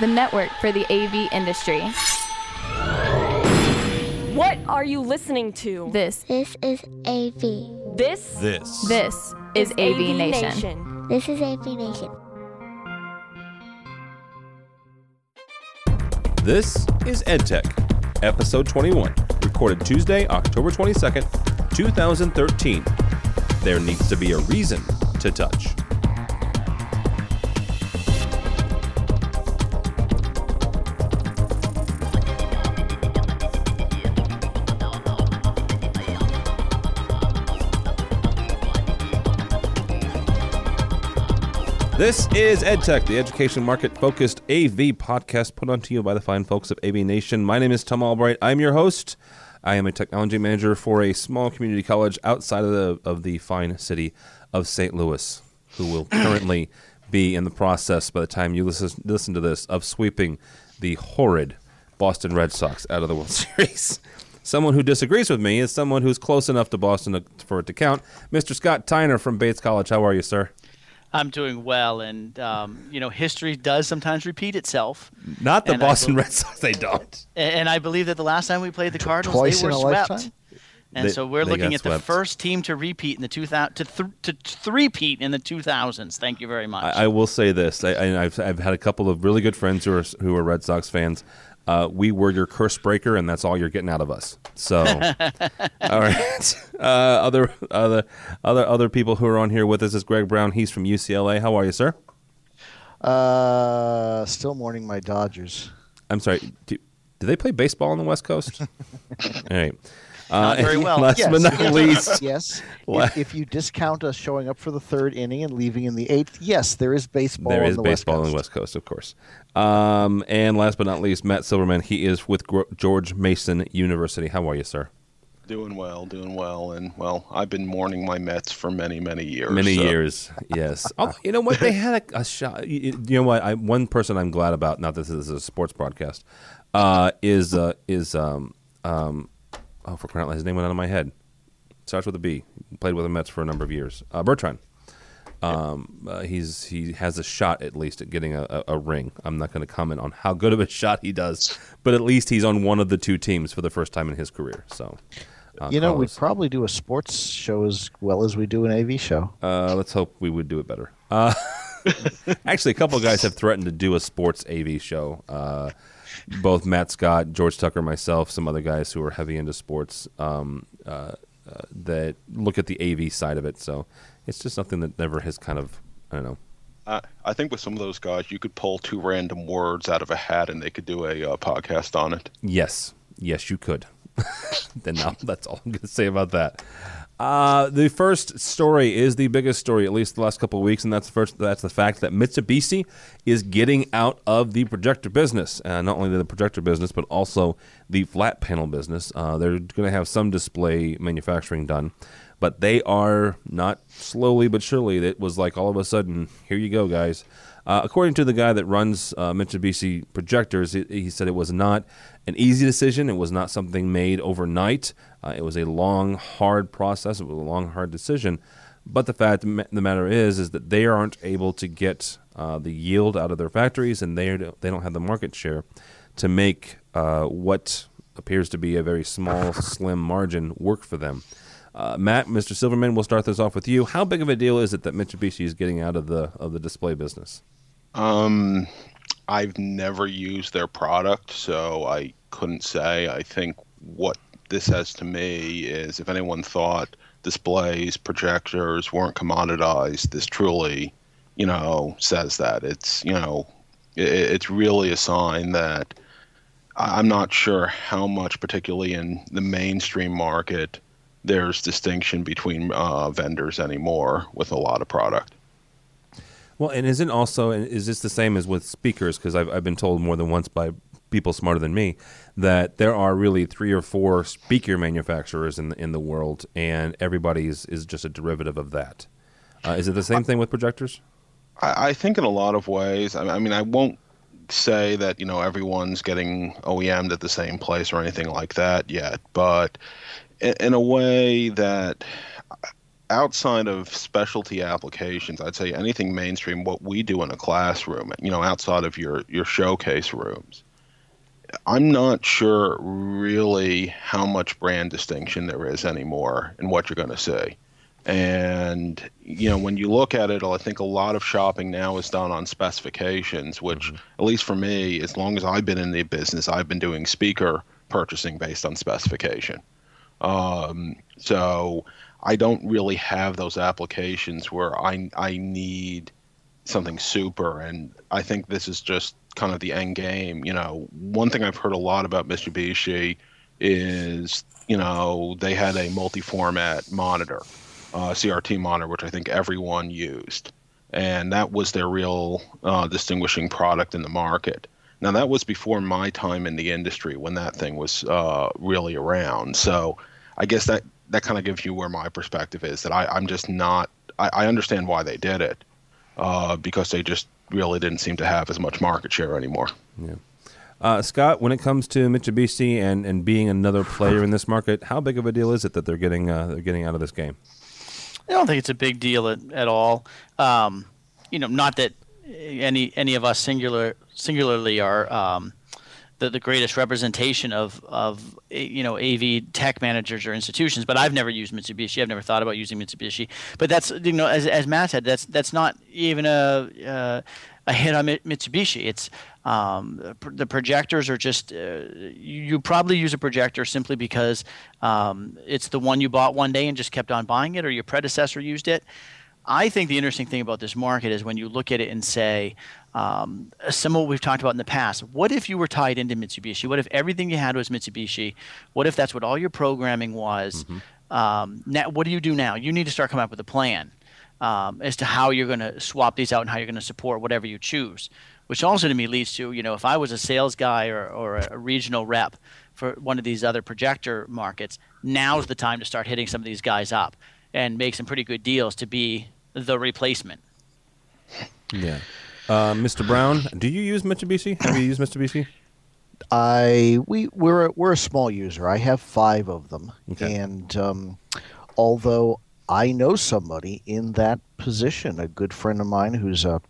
the network for the AV industry. What are you listening to? This, This is AV. This This. this is AV, Nation. This is AV Nation. This is EdTech, episode 21, recorded Tuesday, October 22nd, 2013. There needs to be a reason to touch. This is EdTech, the education market focused AV podcast put on to you by the fine folks of AV Nation. My name is Tom Albright. I'm your host. I am a technology manager for a small community college outside of the of the fine city of St. Louis, who will currently be in the process by the time you listen listen to this of sweeping the horrid Boston Red Sox out of the World Series. Someone who disagrees with me is someone who's close enough to Boston to, for it to count. Mr. Scott Tyner from Bates College. How are you, sir? I'm doing well, and um, you know, history does sometimes repeat itself. Not the And Boston bel- Red Sox. They don't. And I believe that the last time we played the Cardinals, twice they were swept. lifetime? And They- so we're looking got at the first team to repeat in the 2000 to th- to three-peat in the 2000s. Thank you very much. I, I will say this: I, I, I've, I've had a couple of really good friends who are who are Red Sox fans. Uh, we were your curse breaker, and that's all you're getting out of us. So, all right. Uh, other other other other people who are on here with us is Greg Brown. He's from UCLA. How are you, sir? Uh, still mourning my Dodgers. I'm sorry. Do, do they play baseball on the West Coast? all right. Uh, Not very well. Last Yes, but not yes, least, yes. If, if you discount us showing up for the third inning and leaving in the eighth, yes, there is baseball. There on is the baseball West on the Coast. West Coast, of course. Um, and last but not least, Matt Silverman. He is with George Mason University. How are you, sir? Doing well, doing well, and well, I've been mourning my Mets for many, many years. Many so- years, yes. Although, you know what? They had a, a shot. You, you know what? I, one person I'm glad about. Not that this is a sports broadcast. Uh, is uh, is um, um, oh for crying out loud, his name went out of my head. Starts with a B. Played with the Mets for a number of years. Uh, Beltran. Um, uh, he's he has a shot at least at getting a, a, a ring. I'm not going to comment on how good of a shot he does, but at least he's on one of the two teams for the first time in his career. So, uh, You know, we'd probably do a sports show as well as we do an AV show. Uh, let's hope we would do it better. Uh, actually, a couple of guys have threatened to do a sports AV show. Uh, both Matt Scott, George Tucker, myself, some other guys who are heavy into sports um, uh, uh, that look at the AV side of it. So it's just something that never has kind of, I don't know. I, I think with some of those guys, you could pull two random words out of a hat, and they could do a uh, podcast on it. Yes, yes, you could. then now that's all I'm going to say about that. Uh, the first story is the biggest story, at least the last couple of weeks, and that's the first. That's the fact that Mitsubishi is getting out of the projector business. Uh, not only the projector business, but also the flat panel business. Uh, they're going to have some display manufacturing done, but they are not slowly but surely. It was like all of a sudden, here you go, guys. Uh, according to the guy that runs uh, Mitsubishi projectors, he, he said it was not an easy decision. It was not something made overnight. Uh, it was a long, hard process. It was a long, hard decision. But the fact the matter is, is that they aren't able to get uh, the yield out of their factories, and they they don't have the market share to make uh, what appears to be a very small, slim margin work for them. Uh, Matt, Mr. Silverman, we'll start this off with you. How big of a deal is it that Mitsubishi is getting out of the of the display business? Um, I've never used their product, so I couldn't say. I think what this says to me is if anyone thought displays, projectors weren't commoditized, this truly, you know, says that. It's, you know, it, it's really a sign that I'm not sure how much, particularly in the mainstream market, there's distinction between uh, vendors anymore with a lot of product. Well, and isn't also is this the same as with speakers? Because I've I've been told more than once by people smarter than me that there are really three or four speaker manufacturers in the, in the world, and everybody is, just a derivative of that. Uh, is it the same thing with projectors? I, I think in a lot of ways. I, I mean, I won't say that you know everyone's getting OEM'd at the same place or anything like that yet, but in, in a way that outside of specialty applications, I'd say anything mainstream, what we do in a classroom, you know, outside of your, your showcase rooms, I'm not sure really how much brand distinction there is anymore in what you're going to see. And, you know, when you look at it, I think a lot of shopping now is done on specifications, which, mm-hmm. at least for me, as long as I've been in the business, I've been doing speaker purchasing based on specification. Um, so I don't really have those applications where I, I need something super. And I think this is just kind of the end game. You know, one thing I've heard a lot about Mitsubishi is, you know, they had a multi format monitor uh, CRT monitor, which I think everyone used, and that was their real uh, distinguishing product in the market. Now that was before my time in the industry when that thing was uh, really around. So I guess that that kind of gives you where my perspective is that I, I'm just not. I, I understand why they did it uh, because they just really didn't seem to have as much market share anymore. Yeah. Uh, Scott, when it comes to Mitsubishi and, and being another player in this market, how big of a deal is it that they're getting uh, they're getting out of this game? I don't think it's a big deal at, at all. Um, you know, not that any any of us singular singularly are um, the, the greatest representation of of you know AV tech managers or institutions, but I've never used Mitsubishi. I've never thought about using Mitsubishi. But that's you know, as as Matt said, that's that's not even a uh, a hit on Mitsubishi. It's um, the projectors are just uh, you probably use a projector simply because um, it's the one you bought one day and just kept on buying it, or your predecessor used it. I think the interesting thing about this market is when you look at it and say, um, some of what we've talked about in the past. What if you were tied into Mitsubishi? What if everything you had was Mitsubishi? What if that's what all your programming was? Mm-hmm. Um, now, what do you do now? You need to start coming up with a plan um, as to how you're going to swap these out and how you're going to support whatever you choose which also to me leads to you know if I was a sales guy or, or a regional rep for one of these other projector markets, now's the time to start hitting some of these guys up and make some pretty good deals to be the replacement. Yeah, uh, Mr. Brown, do you use Mitsubishi? Have you used Mitsubishi? I we we're a, we're a small user. I have five of them, okay. and um, although I know somebody in that position, a good friend of mine who's a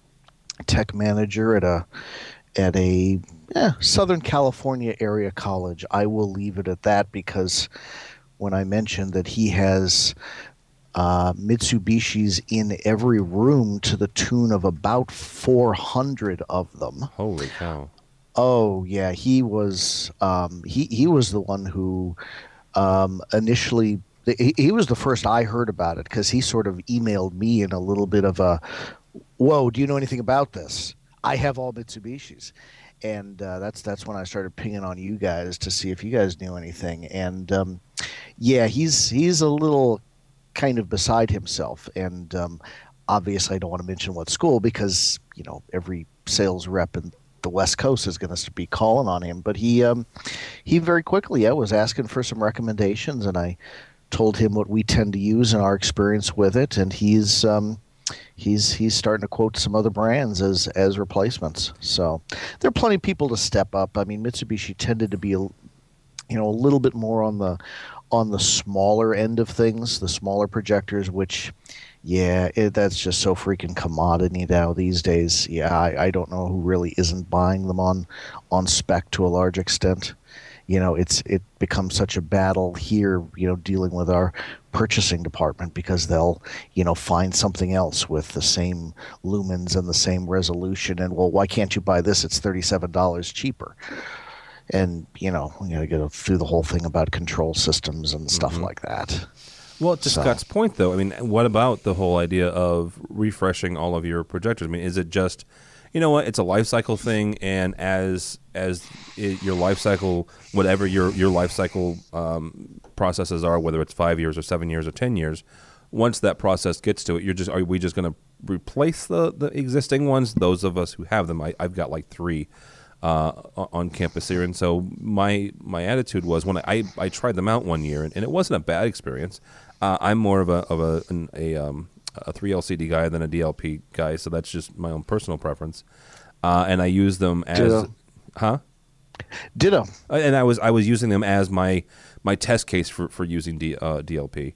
tech manager at a at a eh, Southern California area college. I will leave it at that because when I mentioned that he has uh, Mitsubishis in every room to the tune of about 400 of them. Holy cow! Oh yeah, he was um, he he was the one who um, initially he, he was the first I heard about it because he sort of emailed me in a little bit of a whoa, do you know anything about this? I have all Mitsubishis. And uh, that's that's when I started pinging on you guys to see if you guys knew anything. And um, yeah, he's he's a little kind of beside himself. And um, obviously, I don't want to mention what school because you know every sales rep in the West Coast is going to be calling on him. But he um, he very quickly yeah, was asking for some recommendations, and I told him what we tend to use and our experience with it, and he's um, he's he's starting to quote some other brands as as replacements. So there are plenty of people to step up. I mean, Mitsubishi tended to be, a, you know, a little bit more on the on the smaller end of things, the smaller projectors, which. Yeah, it, that's just so freaking commodity now these days. Yeah, I, I don't know who really isn't buying them on on spec to a large extent you know it's it becomes such a battle here you know dealing with our purchasing department because they'll you know find something else with the same lumens and the same resolution and well why can't you buy this it's $37 cheaper and you know you got to go through the whole thing about control systems and stuff mm-hmm. like that well to so. scott's point though i mean what about the whole idea of refreshing all of your projectors i mean is it just you know what? It's a life cycle thing, and as as it, your life cycle, whatever your your life cycle um, processes are, whether it's five years or seven years or ten years, once that process gets to it, you're just are we just going to replace the the existing ones? Those of us who have them, I, have got like three. Uh, on campus here, and so my my attitude was when I, I, tried them out one year, and, and it wasn't a bad experience. Uh, I'm more of a of a an, a um, a 3LCD guy than a DLP guy, so that's just my own personal preference. Uh, and I use them as, Ditto. huh? Ditto. Uh, and I was I was using them as my my test case for for using D, uh, DLP.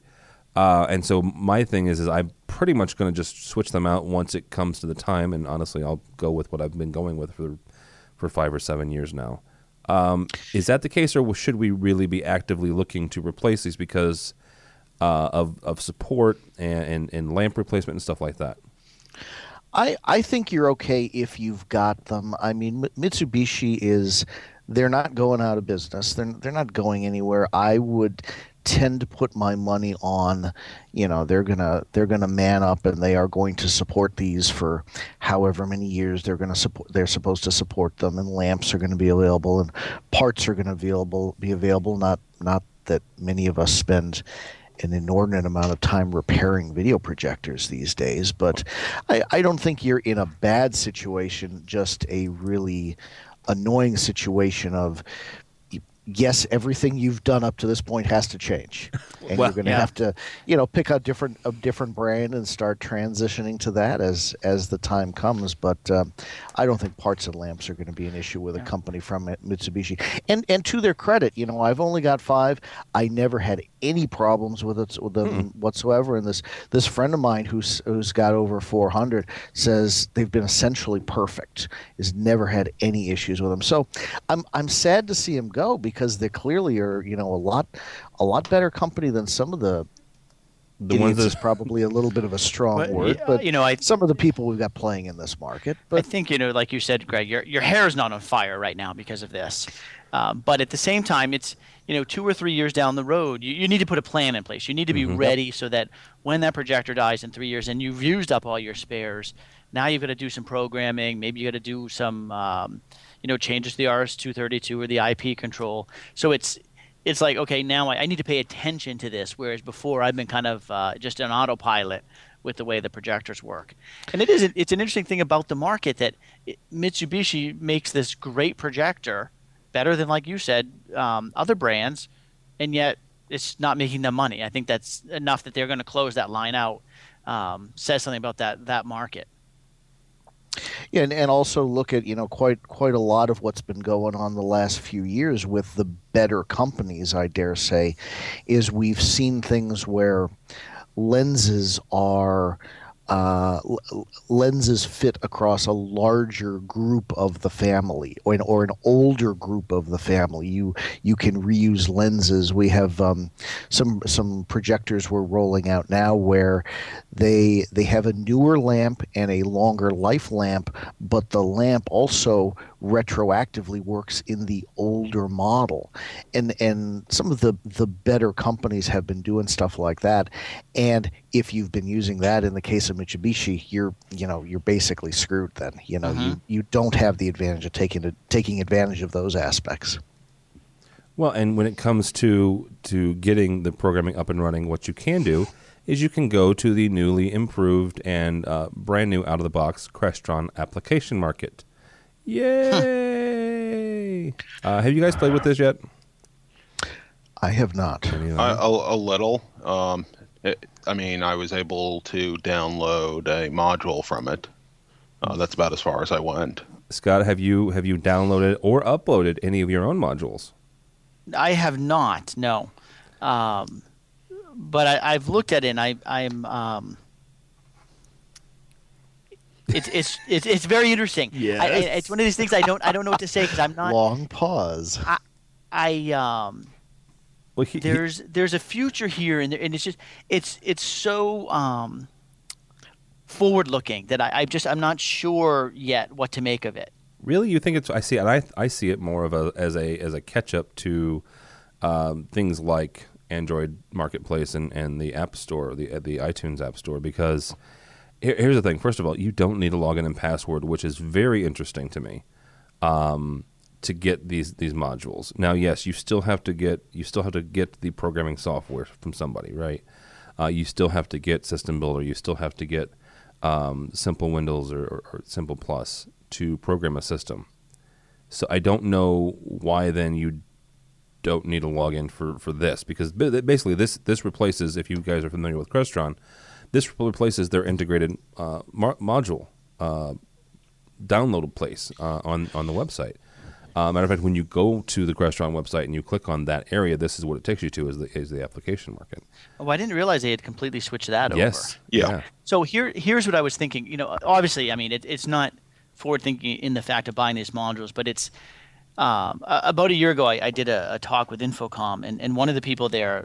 Uh, and so my thing is, is I'm pretty much going to just switch them out once it comes to the time. And honestly, I'll go with what I've been going with for for five or seven years now. Um, is that the case, or should we really be actively looking to replace these because uh, of of support and, and, and lamp replacement and stuff like that? I, I think you're okay if you've got them. I mean, Mitsubishi is they're not going out of business. They're they're not going anywhere. I would tend to put my money on you know they're gonna they're gonna man up and they are going to support these for however many years they're gonna support they're supposed to support them and lamps are to be available and parts are going to available be available not not that many of us spend an inordinate amount of time repairing video projectors these days but I, I don't think you're in a bad situation just a really annoying situation of yes, everything you've done up to this point has to change, and well, you're going to yeah. have to, you know, pick a different a different brand and start transitioning to that as as the time comes. But um, I don't think parts and lamps are going to be an issue with yeah. a company from Mitsubishi. And and to their credit, you know, I've only got five. I never had any problems with it with them mm whatsoever. And this this friend of mine who's who's got over 400 says they've been essentially perfect. Has never had any issues with them. So I'm I'm sad to see him go because they clearly are you know a lot a lot better company than some of the the ones is probably a little bit of a strong but, word, but you know, I, some of the people we've got playing in this market. But I think you know, like you said, Greg, your your hair is not on fire right now because of this. Um, but at the same time, it's you know two or three years down the road, you, you need to put a plan in place. You need to be mm-hmm. ready so that when that projector dies in three years and you've used up all your spares, now you've got to do some programming. Maybe you got to do some. Um, you know changes the RS-232 or the IP control. So it's it's like okay now I, I need to pay attention to this, whereas before I've been kind of uh, just an autopilot with the way the projectors work. And it is it's an interesting thing about the market that Mitsubishi makes this great projector better than like you said um, other brands, and yet it's not making them money. I think that's enough that they're going to close that line out. Um, says something about that that market. And, and also look at you know quite quite a lot of what's been going on the last few years with the better companies. I dare say, is we've seen things where lenses are uh, lenses fit across a larger group of the family or an, or an older group of the family. You you can reuse lenses. We have um, some some projectors we're rolling out now where they they have a newer lamp and a longer life lamp, but the lamp also retroactively works in the older model. And and some of the the better companies have been doing stuff like that. And if you've been using that in the case of Mitsubishi, you're you know you're basically screwed. Then you know mm-hmm. you, you don't have the advantage of taking taking advantage of those aspects. Well, and when it comes to to getting the programming up and running, what you can do is you can go to the newly improved and uh, brand new out of the box Crestron application market. Yay! uh, have you guys played with this yet? I have not. I, a, a, little. Um, it, I mean, I was able to download a module from it. Uh, that's about as far as I went. Scott, have you have you downloaded or uploaded any of your own modules? I have not. No. Um, but I, have looked at it. and I, I'm. Um, it's, it's it's it's very interesting. Yeah, it's one of these things I don't I don't know what to say because I'm not. Long pause. I, I um. Well, he, there's he, there's a future here, and, and it's just it's it's so um forward looking that I, I just I'm not sure yet what to make of it. Really, you think it's? I see it. I I see it more of a as a as a catch up to um, things like Android Marketplace and, and the App Store, the the iTunes App Store, because here, here's the thing. First of all, you don't need a login and password, which is very interesting to me. Um, to get these these modules. Now, yes, you still have to get you still have to get the programming software from somebody, right? Uh, you still have to get System Builder. You still have to get um, SIMPL Windows or, or, or SIMPL+ to program a system. So I don't know why then you don't need a login for, for this because basically this this replaces if you guys are familiar with Crestron, this replaces their integrated uh, module uh, downloaded place uh, on on the website. Uh, matter of fact, when you go to the Crestron website and you click on that area, this is what it takes you to is the is the application market. Oh, I didn't realize they had completely switched that yes. over. Yeah. So here, here's what I was thinking. You know, obviously, I mean, it, it's not forward thinking in the fact of buying these modules, but it's um, about a year ago. I, I did a, a, talk with InfoComm, and, and one of the people there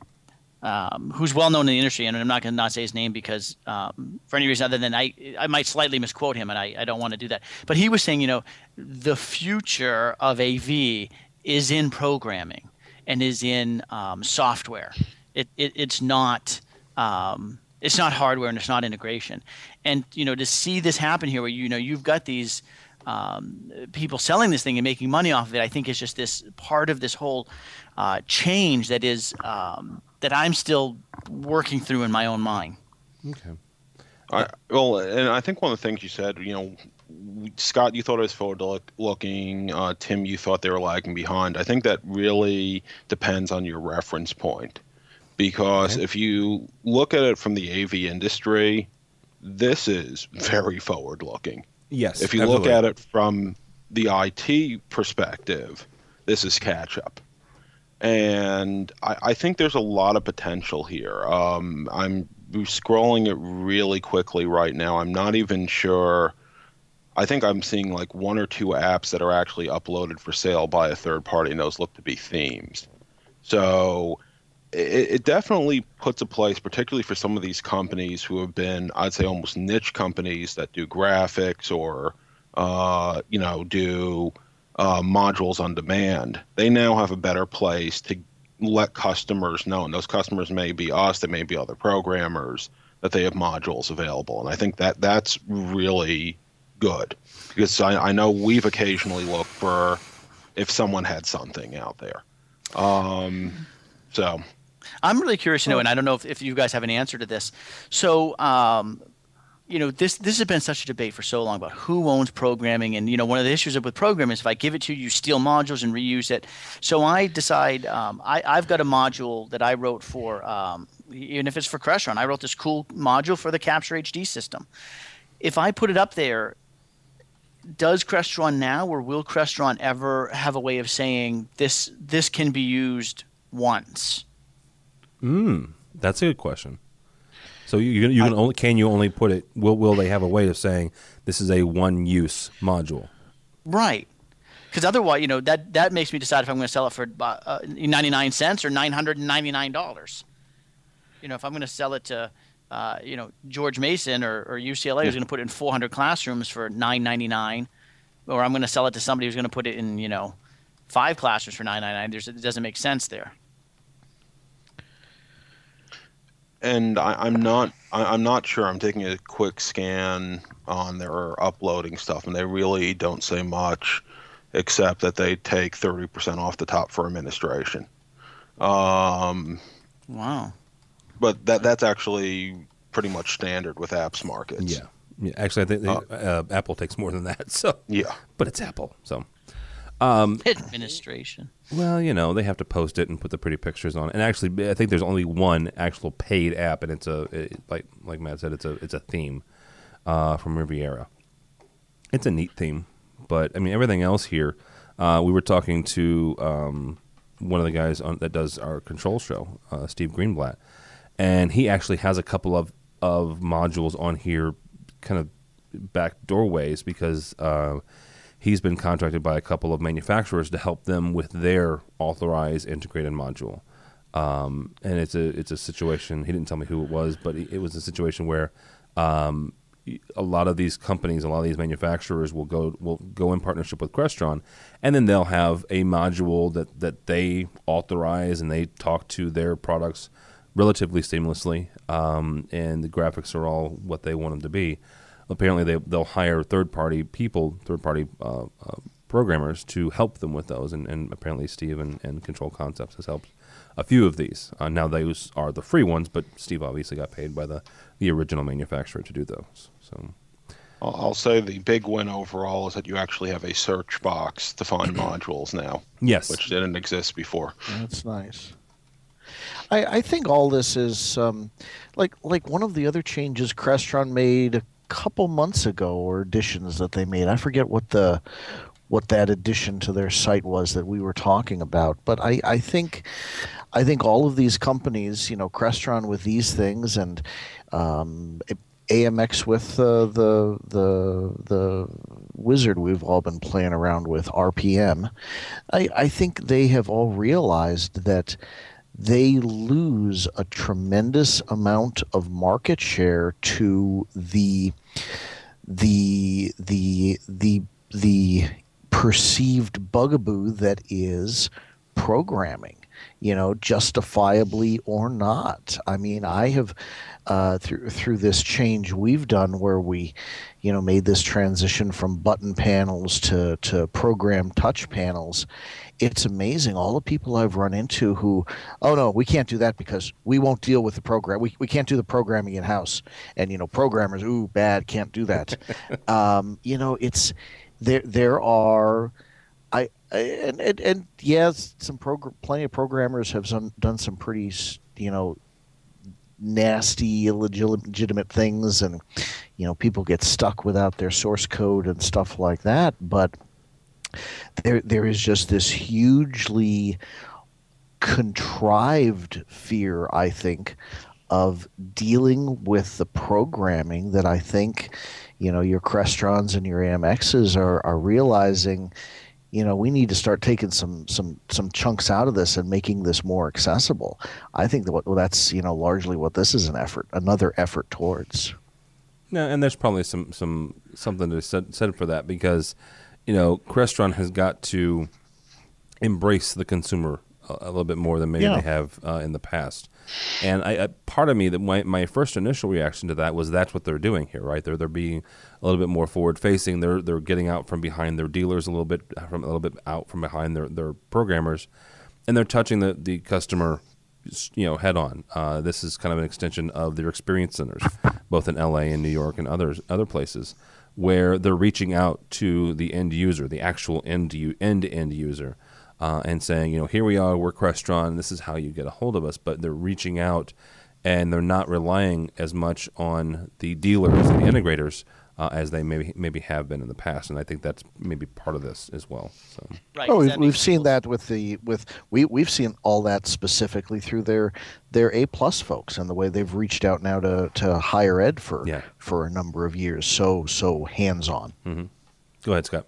um, who's well known in the industry, and I'm not going to not say his name because um, for any reason other than I, I might slightly misquote him, and I, I don't want to do that. But he was saying, you know, the future of AV is in programming and is in um, software. It, it, it's not um, it's not hardware and it's not integration. And you know, to see this happen here, where you know you've got these um, people selling this thing and making money off of it, I think is just this part of this whole uh, change that is um, that I'm still working through in my own mind. Okay. I, well, and I think one of the things you said, you know, Scott, you thought it was forward looking. Uh, Tim, you thought they were lagging behind. I think that really depends on your reference point, because okay. if you look at it from the AV industry, this is very forward looking. Yes. If you absolutely. look at it from the IT perspective, this is catch up and I, I, think there's a lot of potential here. Um, I'm scrolling it really quickly right now. I'm not even sure. I think I'm seeing like one or two apps that are actually uploaded for sale by a third party, and those look to be themes. So it, it definitely puts a place, particularly for some of these companies who have been, I'd say, almost niche companies that do graphics or, uh, you know, do uh, modules on demand, they now have a better place to let customers know. And those customers may be us, they may be other programmers, that they have modules available. And I think that that's really good because I, I know we've occasionally looked for if someone had something out there. Um, so. I'm really curious to know, and I don't know if, if you guys have an answer to this. So, um, you know this this has been such a debate for so long about who owns programming. And you know one of the issues with programming is if i give it to you you steal modules and reuse it. So i decide um, I, i've got a module that i wrote for um, even if it's for crestron i wrote this cool module for the capture hd system. If i put it up there does crestron now or will crestron ever have a way of saying this this can be used once? Mm, that's a good question so you, you can I, only can you only put it? Will will they have a way of saying this is a one use module? Right. Because otherwise, you know that that makes me decide if I'm going to sell it for uh, 99 cents or 999 dollars. You know, if I'm going to sell it to uh, you know George Mason or, or UCLA who's going to put it in 400 classrooms for 999, or I'm going to sell it to somebody who's going to put it in you know five classrooms for 999. There's it doesn't make sense there and I, am not I, am not sure. I'm taking a quick scan on their uploading stuff, and they really don't say much, except that they take 30% off the top for administration. Um, wow. But that that's actually pretty much standard with apps markets. Yeah. Yeah, actually, I think they, uh, uh, Apple takes more than that. So yeah, but it's Apple. So um, Administration. Well, you know, they have to post it and put the pretty pictures on. And actually, I think there's only one actual paid app, and it's a it, like like Matt said, it's a it's a theme uh, from Riviera. It's a neat theme, but I mean everything else here. Uh, we were talking to um, one of the guys on, that does our control show, uh, Steve Greenblatt, and he actually has a couple of of modules on here, kind of back doorways because uh, he's been contracted by a couple of manufacturers to help them with their authorized integrated module. Um, and it's a it's a situation. He didn't tell me who it was, but it was a situation where um, a lot of these companies, a lot of these manufacturers will go will go in partnership with Crestron, and then they'll have a module that that they authorize and they talk to their products relatively seamlessly, um, and the graphics are all what they want them to be apparently they they'll hire third party people, third party uh, uh, programmers to help them with those, and, and apparently Steve and, and Control Concepts has helped a few of these. Uh, now those are the free ones, but Steve obviously got paid by the the original manufacturer to do those. So. I'll say the big win overall is that you actually have a search box to find modules now. Yes, which didn't exist before. That's nice. I, I think all this is um, like like one of the other changes Crestron made couple months ago or additions that they made. I forget what the what that addition to their site was that we were talking about. But I, I think I think all of these companies, you know, Crestron with these things and um, AMX with uh, the the the wizard we've all been playing around with RPM. I, I think they have all realized that they lose a tremendous amount of market share to the the the the the perceived bugaboo that is programming you know justifiably or not. I mean i have uh, through through this change we've done where we you know made this transition from button panels to to program touch panels it's amazing all the people I've run into who, oh no, we can't do that because we won't deal with the program. We, we can't do the programming in house. And you know, programmers, ooh, bad, can't do that. um, you know, it's there. There are, I, I and, and and yes, some progr- plenty of programmers have some, done some pretty, you know, nasty illegitimate things and you know people get stuck without their source code and stuff like that. But there there is just this hugely contrived fear, I think, of dealing with the programming that I think, you know, your Crestrons and your AMXs are, are realizing, you know, we need to start taking some some some chunks out of this and making this more accessible. I think that what, well, that's you know largely what this is an effort, another effort towards. No, and there's probably some some something to said said for that because you know, Crestron has got to embrace the consumer a, a little bit more than maybe yeah. they have uh, in the past. And I, I, part of me that my, my first initial reaction to that was that's what they're doing here, right? They're they're being a little bit more forward facing. They're they're getting out from behind their dealers a little bit from a little bit out from behind their, their programmers, and they're touching the, the customer, you know, head on. Uh, this is kind of an extension of their experience centers, both in L.A. and New York and others other places where they're reaching out to the end user, the actual end end end user, uh, and saying, you know, here we are, we're Crestron, this is how you get a hold of us. But they're reaching out, and they're not relying as much on the dealers and the integrators uh, as they maybe maybe have been in the past, and I think that's maybe part of this as well. So. Right. Oh, we've, we've seen that with the with we we've seen all that specifically through their their A plus folks and the way they've reached out now to, to higher ed for yeah. for a number of years. So so hands on. Mm-hmm. Go ahead, Scott.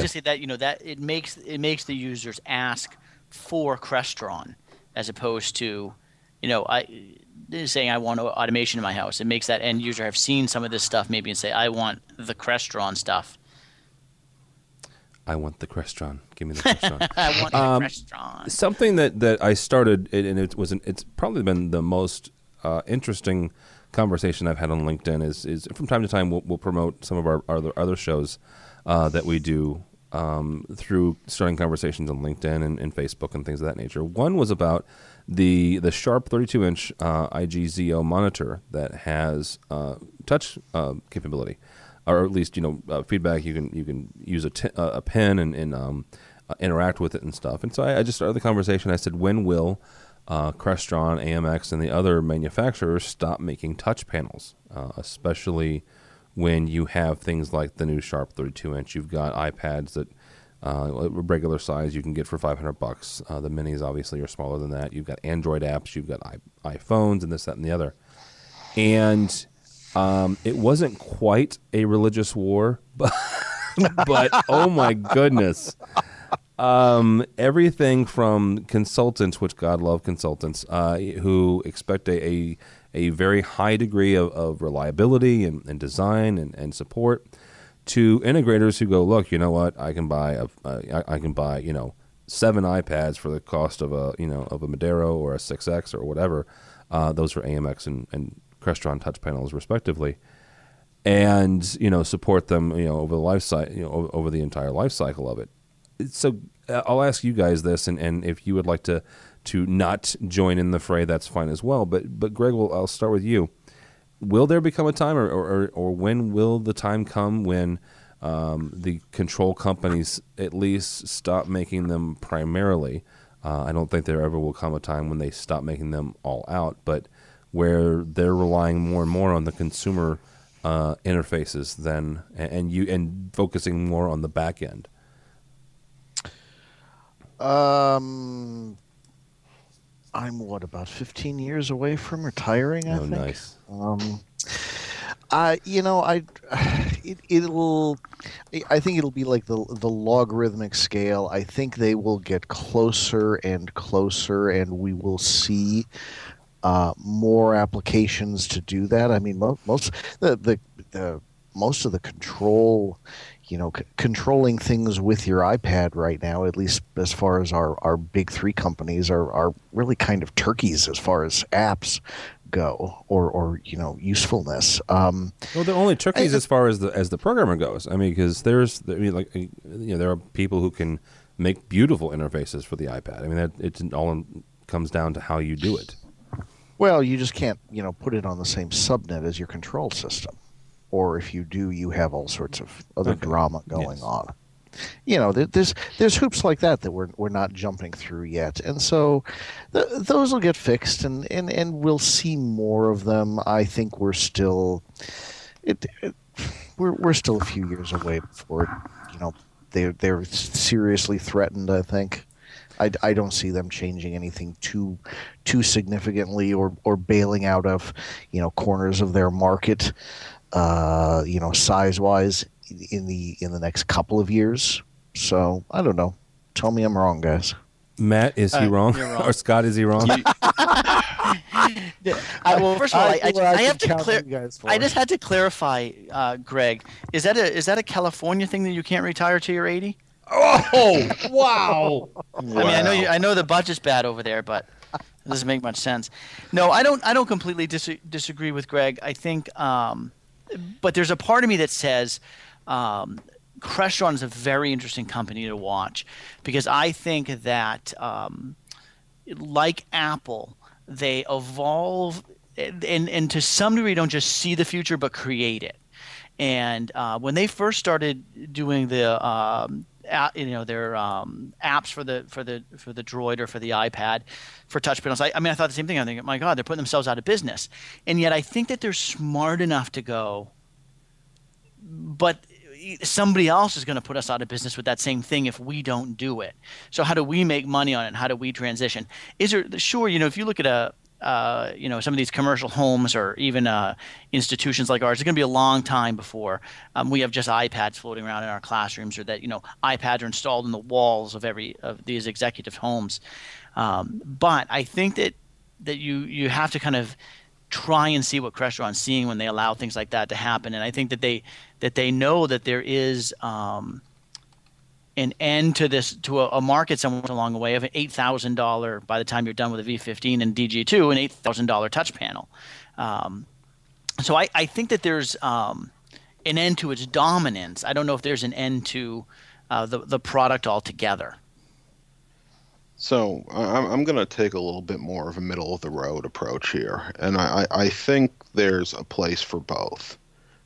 I was yeah. say that you know that it makes it makes the users ask for Crestron as opposed to, you know, I saying I want automation in my house. It makes that end user have seen some of this stuff maybe and say I want the Crestron stuff. I want the Crestron. Give me the Crestron. I want um, the Crestron. Something that, that I started, and it was an, it's probably been the most uh, interesting conversation I've had on LinkedIn. Is is from time to time we'll, we'll promote some of our other other shows uh, that we do um, through starting conversations on LinkedIn and, and, Facebook and things of that nature. One was about the the Sharp 32 inch uh, IGZO monitor that has uh, touch uh, capability, or at least you know uh, feedback. You can you can use a, a pen and, and um, uh, interact with it and stuff. And so I, I, just started the conversation. I said, when will uh, Crestron, AMX, and the other manufacturers stop making touch panels, especially when you have things like the new Sharp 32 inch? You've got iPads that uh, regular size you can get for 500 bucks. Uh, the minis obviously are smaller than that. You've got Android apps, you've got I- iPhones, and this, that, and the other. And um, it wasn't quite a religious war, but, but oh my goodness. Um, everything from consultants, which God love consultants, uh, who expect a, a, a, very high degree of, of reliability and, and design and, and support to integrators who go, look, you know what, I can buy a, a I can buy you know seven iPads for the cost of a you know of a Modero or a 6X or whatever. Uh, those are AMX and, and Crestron touch panels respectively, and you know support them you know over the life cycle you know over, over, the entire life cycle of it. So uh, I'll ask you guys this, and, and if you would like to to not join in the fray, that's fine as well. But but Greg, will I'll start with you will there become a time, or, or, or when will the time come when um, the control companies at least stop making them primarily? Uh, I don't think there ever will come a time when they stop making them all out, but where they're relying more and more on the consumer uh, interfaces than and you and focusing more on the back end. Um, I'm what about 15 years away from retiring. I oh, think. nice. Um, I, you know, I, it, it'll, I think it'll be like the the logarithmic scale. I think they will get closer and closer, and we will see uh, more applications to do that. I mean, most, most the, the the most of the control you know, c- controlling things with your iPad right now, at least as far as our, our big three companies, are, are really kind of turkeys as far as apps go or, or you know, usefulness. Um, well, they're only turkeys I, as far as the as the programmer goes. I mean, because there's, I mean, like, you know, there are people who can make beautiful interfaces for the iPad. I mean, that it all comes down to how you do it. Well, you just can't, you know, put it on the same subnet as your control system or if you do, you have all sorts of other okay. drama going yes. on. You know, there's there's hoops like that that we're we're not jumping through yet, and so th- those will get fixed, and, and and we'll see more of them. I think we're still, it, it we're we're still a few years away before, you know, they they're seriously threatened. I think. I, I don't see them changing anything too too significantly or, or bailing out of you know corners of their market uh, you know, size wise in the in the next couple of years. So I don't know. Tell me I'm wrong, guys. Matt, is he uh, wrong? wrong? or Scott, is he wrong? I, well, first of all, I, I, I, I have to clear. I just had to clarify, uh, Greg. Is that a is that a California thing that you can't retire till you're 80? Oh, wow! I mean, I know you, I know the budget's bad over there, but it doesn't make much sense. No, I don't. I don't completely dis- disagree with Greg. I think um, but there's a part of me that says um, Crestron is a very interesting company to watch because I think that, um, like Apple, they evolve and, and to some degree don't just see the future but create it. And uh, when they first started doing the um, you know their um, apps for the for the for the Droid or for the iPad for touch panels. I, I mean, I thought the same thing. I think, my God, they're putting themselves out of business. And yet, I think that they're smart enough to go. But somebody else is going to put us out of business with that same thing if we don't do it. So how do we make money on it? How do we transition? Is there sure? You know, if you look at a uh, you know some of these commercial homes or even uh, institutions like ours, it's going to be a long time before um, we have just iPads floating around in our classrooms, or that you know iPads are installed in the walls of every of these executive homes. Um, but I think that that you you have to kind of try and see what Crestron's seeing when they allow things like that to happen, and I think that they that they know that there is. Um, an end to this to a, a market somewhere along the way of an eight thousand dollar by the time you're done with a V15 and DG2 an eight thousand dollar touch panel. Um, so I, I think that there's um, an end to its dominance. I don't know if there's an end to uh, the the product altogether. So I'm, I'm going to take a little bit more of a middle of the road approach here, and I, I think there's a place for both.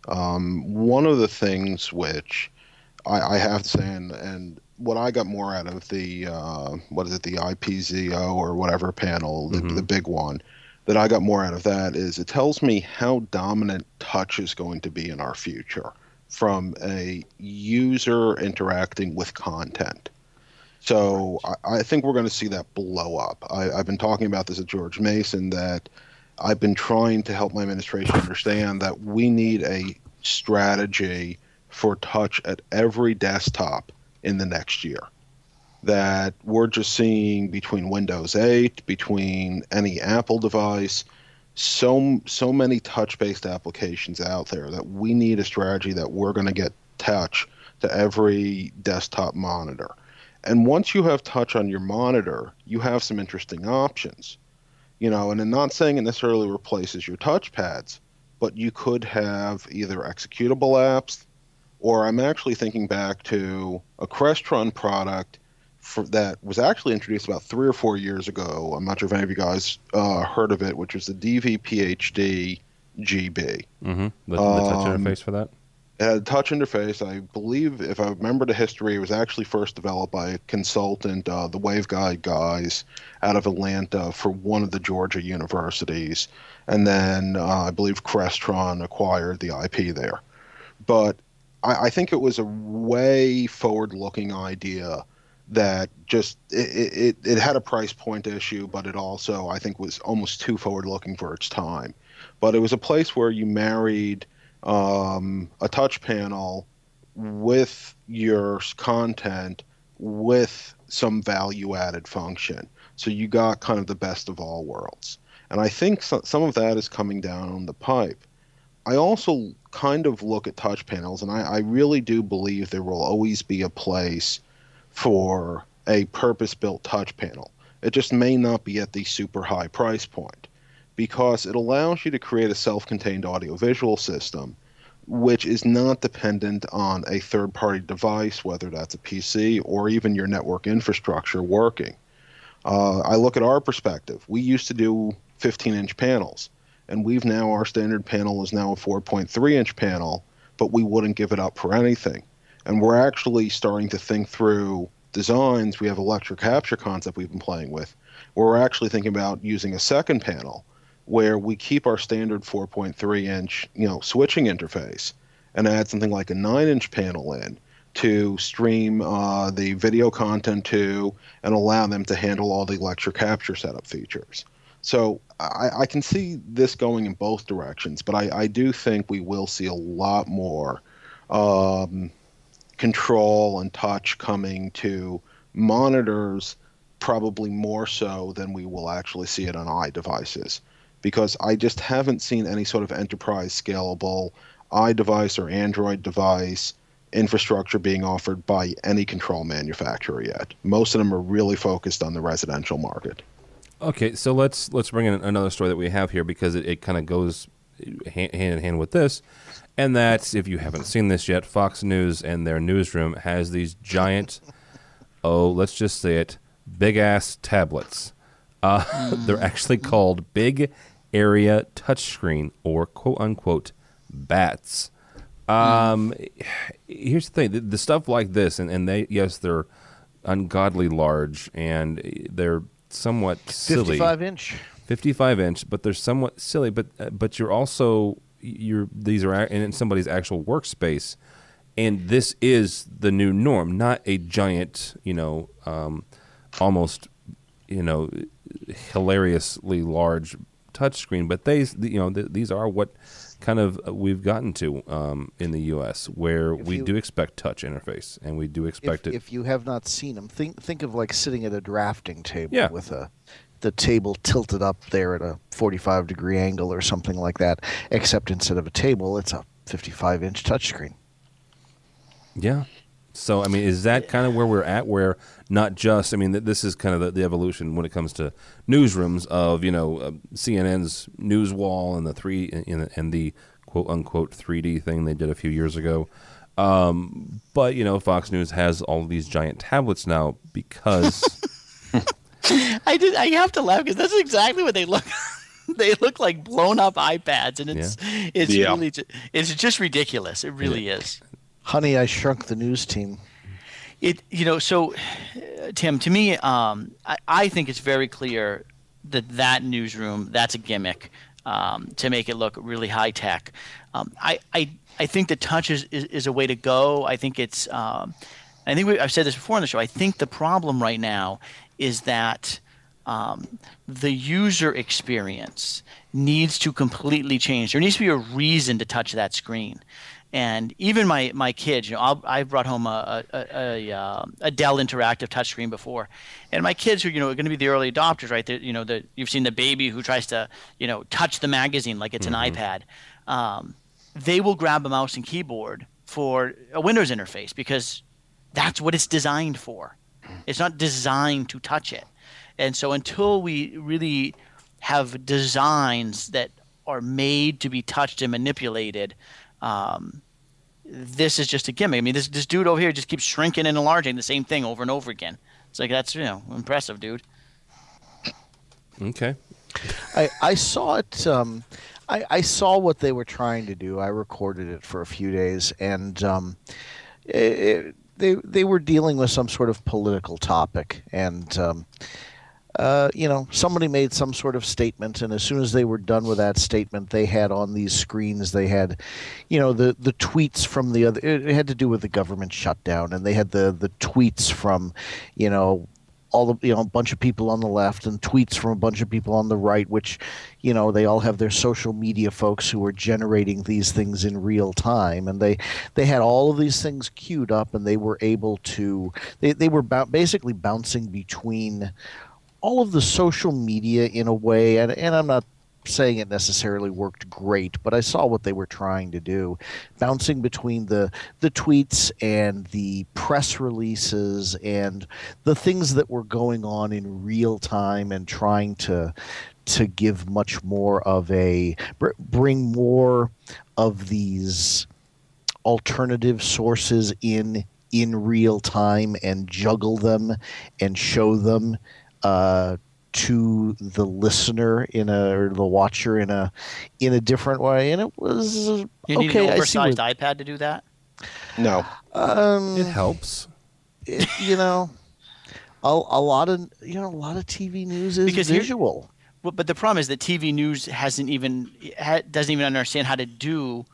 Um, one of the things which I, I have to say, and, and what I got more out of the uh, what is it, the IPZO or whatever panel, the, mm-hmm. the big one, that I got more out of that is it tells me how dominant touch is going to be in our future from a user interacting with content. So I, I think we're going to see that blow up. I, have been talking about this at George Mason that I've been trying to help my administration understand that we need a strategy for touch at every desktop in the next year. That we're just seeing between Windows 8, between any Apple device, so so many touch-based applications out there that we need a strategy that we're going to get touch to every desktop monitor. And once you have touch on your monitor, you have some interesting options. You know, and I'm not saying it necessarily replaces your touchpads, but you could have either executable apps or I'm actually thinking back to a Crestron product for, that was actually introduced about three or four years ago. I'm not sure if any of you guys uh, heard of it, which was the DVPHD GB. Mm-hmm. The, the um, touch interface for that. It had a touch interface. I believe, if I remember the history, it was actually first developed by a consultant, uh, the Waveguide guys out of Atlanta for one of the Georgia universities. And then uh, I believe Crestron acquired the IP there. But I, I think it was a way forward looking idea that just it, it, it had a price point issue, but it also I think was almost too forward looking for its time. But it was a place where you married um, a touch panel with your content with some value added function. So you got kind of the best of all worlds. And I think so, some of that is coming down the pipe. I also kind of look at touch panels, and I, I really do believe there will always be a place for a purpose built touch panel. It just may not be at the super high price point because it allows you to create a self contained audiovisual system which is not dependent on a third party device, whether that's a PC or even your network infrastructure working. Uh, I look at our perspective. We used to do 15 inch panels, and we've now, our standard panel is now a 4.3 inch panel, but we wouldn't give it up for anything. And we're actually starting to think through designs. We have a lecture capture concept we've been playing with, where we're actually thinking about using a second panel where we keep our standard 4.3 inch, you know, switching interface and add something like a 9 inch panel in to stream uh, the video content to and allow them to handle all the lecture capture setup features. So I, I can see this going in both directions, but I, I do think we will see a lot more um, control and touch coming to monitors, probably more so than we will actually see it on iDevices because I just haven't seen any sort of enterprise scalable iDevice or Android device infrastructure being offered by any control manufacturer yet. Most of them are really focused on the residential market. Okay, so let's let's bring in another story that we have here because it, it kind of goes hand, hand in hand with this, and that's if you haven't seen this yet, Fox News and their newsroom has these giant, oh, let's just say it, big ass tablets. Uh, mm. They're actually called Big Area Touchscreen or quote unquote BATs. Um, mm. Here's the thing: the, the, stuff like this, and, and they yes, they're ungodly large and they're somewhat silly. Fifty-five inch. Fifty-five inch, but they're somewhat silly. But uh, but you're also you're these are in somebody's actual workspace, and this is the new norm, not a giant, you know, um, almost, you know, hilariously large touchscreen. But they, you know, th- these are what kind of uh, we've gotten to um, in the U.S., where if we you, do expect touch interface, and we do expect if, it. If you have not seen them, think think of like sitting at a drafting table yeah. with a the table tilted up there at a 45 degree angle or something like that. Except instead of a table, it's a 55 inch touchscreen. Yeah. So I mean, is that kind of where we're at? Where not just I mean, this is kind of the, the evolution when it comes to newsrooms of you know uh, CNN's news wall and the three and, and the quote unquote 3D thing they did a few years ago. Um, but you know, Fox News has all these giant tablets now because I did. I have to laugh because that's exactly what they look. they look like blown up iPads, and it's yeah. it's yeah. really it's just ridiculous. It really yeah. is. Honey, I Shrunk the News team. It you know so, Tim. To me, um, I, I think it's very clear that that newsroom that's a gimmick um, to make it look really high tech. Um, I, I I think the touch is, is, is, a way to go. I think it's. Um, I think we, I've said this before on the show. I think the problem right now is that um, the user experience needs to completely change. There needs to be a reason to touch that screen and even my my kids, you know, I'll, i brought home a a, a, uh, a Dell Interactive touchscreen before, and my kids who you know are going to be the early adopters, right? They're, you know, the you've seen the baby who tries to you know touch the magazine like it's mm-hmm. an iPad. Um, they will grab a mouse and keyboard for a Windows interface because that's what it's designed for. It's not designed to touch it, and so until we really have designs that are made to be touched and manipulated um, this is just a gimmick. I mean, this this dude over here just keeps shrinking and enlarging the same thing over and over again. It's like that's you know impressive, dude. Okay. I I saw it. Um, I I saw what they were trying to do. I recorded it for a few days, and um, it, they they were dealing with some sort of political topic, and um, uh, you know, somebody made some sort of statement, and as soon as they were done with that statement, they had on these screens, they had, you know, the the tweets from the other. It had to do with the government shutdown, and they had the the tweets from, you know, all the you know a bunch of people on the left and tweets from a bunch of people on the right which you know they all have their social media folks who are generating these things in real time and they they had all of these things queued up and they were able to they, they were b- basically bouncing between all of the social media in a way, and, and I'm not saying it necessarily worked great, but I saw what they were trying to do, bouncing between the the tweets and the press releases and the things that were going on in real time, and trying to to give much more of a bring more of these alternative sources in in real time and juggle them and show them uh, to the listener in a or the watcher in a in a different way, and it was you need okay, an oversized iPad to do that. No, um, it helps. It, you know, a, a lot of you know a lot of TV news is because visual. But the problem is that TV news hasn't even doesn't even understand how to do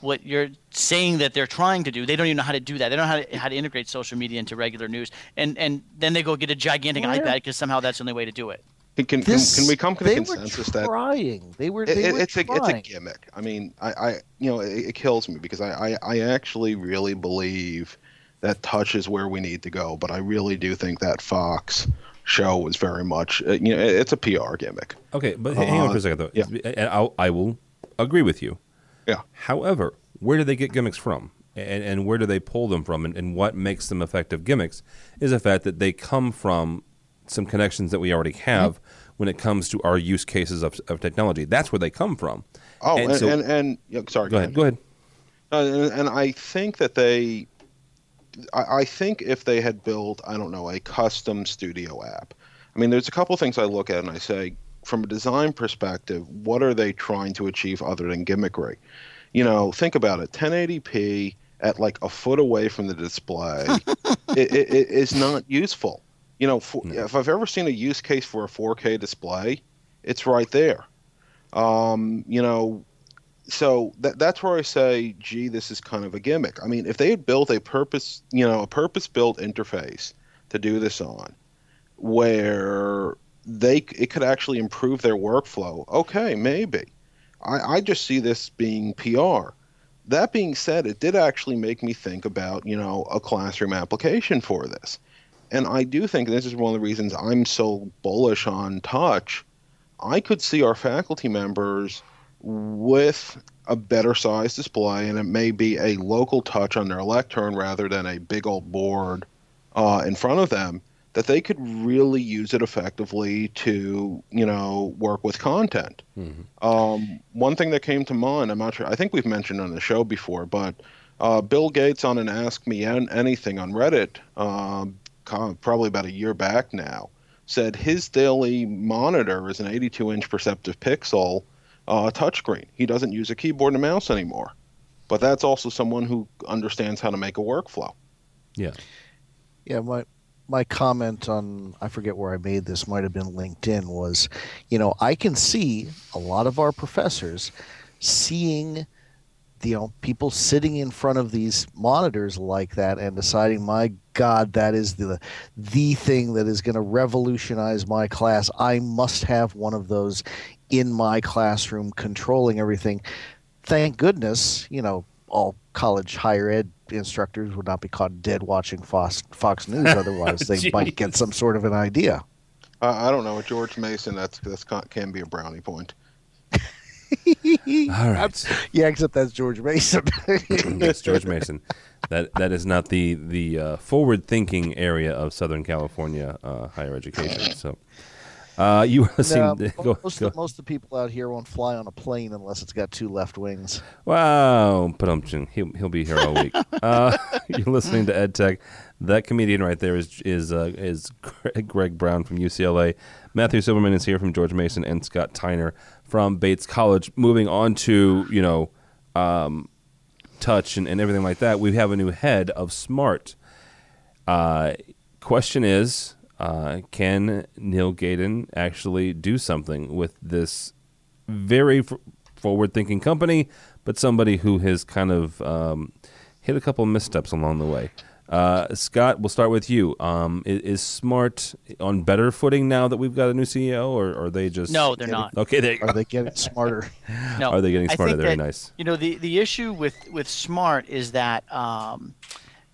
what you're saying that they're trying to do. They don't even know how to do that. They don't know how to, how to integrate social media into regular news. And and then they go get a gigantic oh, iPad because somehow that's the only way to do it. Can, this, can, can, we come to the consensus that trying? They were. They it, were it's trying. a it's a gimmick. I mean, I, I you know it, it kills me because I, I I actually really believe that touch is where we need to go. But I really do think that Fox show was very much uh, you know it's a PR gimmick. Okay, but hang on for a second though. Yeah. I, I will agree with you. Yeah. However, where do they get gimmicks from? And, and where do they pull them from? And, and what makes them effective gimmicks is the fact that they come from some connections that we already have mm-hmm. when it comes to our use cases of, of technology. That's where they come from. Oh, and, and, so, and, and yeah, sorry. Go, ahead. Go ahead. Uh, and, and, I think that they, I, I, think if they had built, I don't know, a custom studio app. I mean, there's a couple things I look at and I say, from a design perspective, what are they trying to achieve other than gimmickry? You know, think about it 1080p at like a foot away from the display it, it, it is not useful. You know, for, no. if I've ever seen a use case for a 4K display, it's right there. Um, you know, so that that's where I say, gee, this is kind of a gimmick. I mean, if they had built a purpose, you know, a purpose-built interface to do this on, where they it could actually improve their workflow. Okay, maybe. I, I just see this being PR. That being said, it did actually make me think about you know a classroom application for this, and I do think this is one of the reasons I'm so bullish on touch. I could see our faculty members with a better size display, and it may be a local touch on their lectern rather than a big old board uh, in front of them that they could really use it effectively to, you know, work with content. Mm-hmm. Um, one thing that came to mind, I'm not sure, I think we've mentioned on the show before, but uh, Bill Gates on an Ask Me Anything on Reddit, uh, probably about a year back now, said his daily monitor is an 82 inch perceptive pixel uh, touchscreen. He doesn't use a keyboard and a mouse anymore. But that's also someone who understands how to make a workflow. Yeah. Yeah, my my comment on I forget where I made this might have been LinkedIn was, you know, I can see a lot of our professors seeing you know people sitting in front of these monitors like that and deciding my god that is the the thing that is going to revolutionize my class. I must have one of those in my classroom controlling everything. Thank goodness you know all college higher ed instructors would not be caught dead watching Fox, Fox News. Otherwise, they might get some sort of an idea. Uh, I don't know. George Mason, that's that's can be a brownie point. All right. yeah, except that's George Mason. That's George Mason. That that is not the the uh, forward thinking area of Southern California uh, higher education. So uh, you were listening. No, go, most, go. Of, most of the people out here won't fly on a plane unless it's got two left wings. Wow, but he'll he'll be here all week. uh, you're listening to EdTech. That comedian right there is is uh, is Greg Brown from UCLA. Matthew Silverman is here from George Mason, and Scott Tiner from Bates College. Moving on to you know, um, touch and, and everything like that. We have a new head of Smart. Uh, question is Uh, can Neil Gaudet actually do something with this very f- forward-thinking company, but somebody who has kind of um, hit a couple missteps along the way? Uh, Scott, we'll start with you. Um, is, is, Smart on better footing now that we've got a new CEO, or, or are they just no? They're not. Okay, they are they getting smarter? no, are they getting smarter? Very that, nice. You know, the the issue with with Smart is that. Um,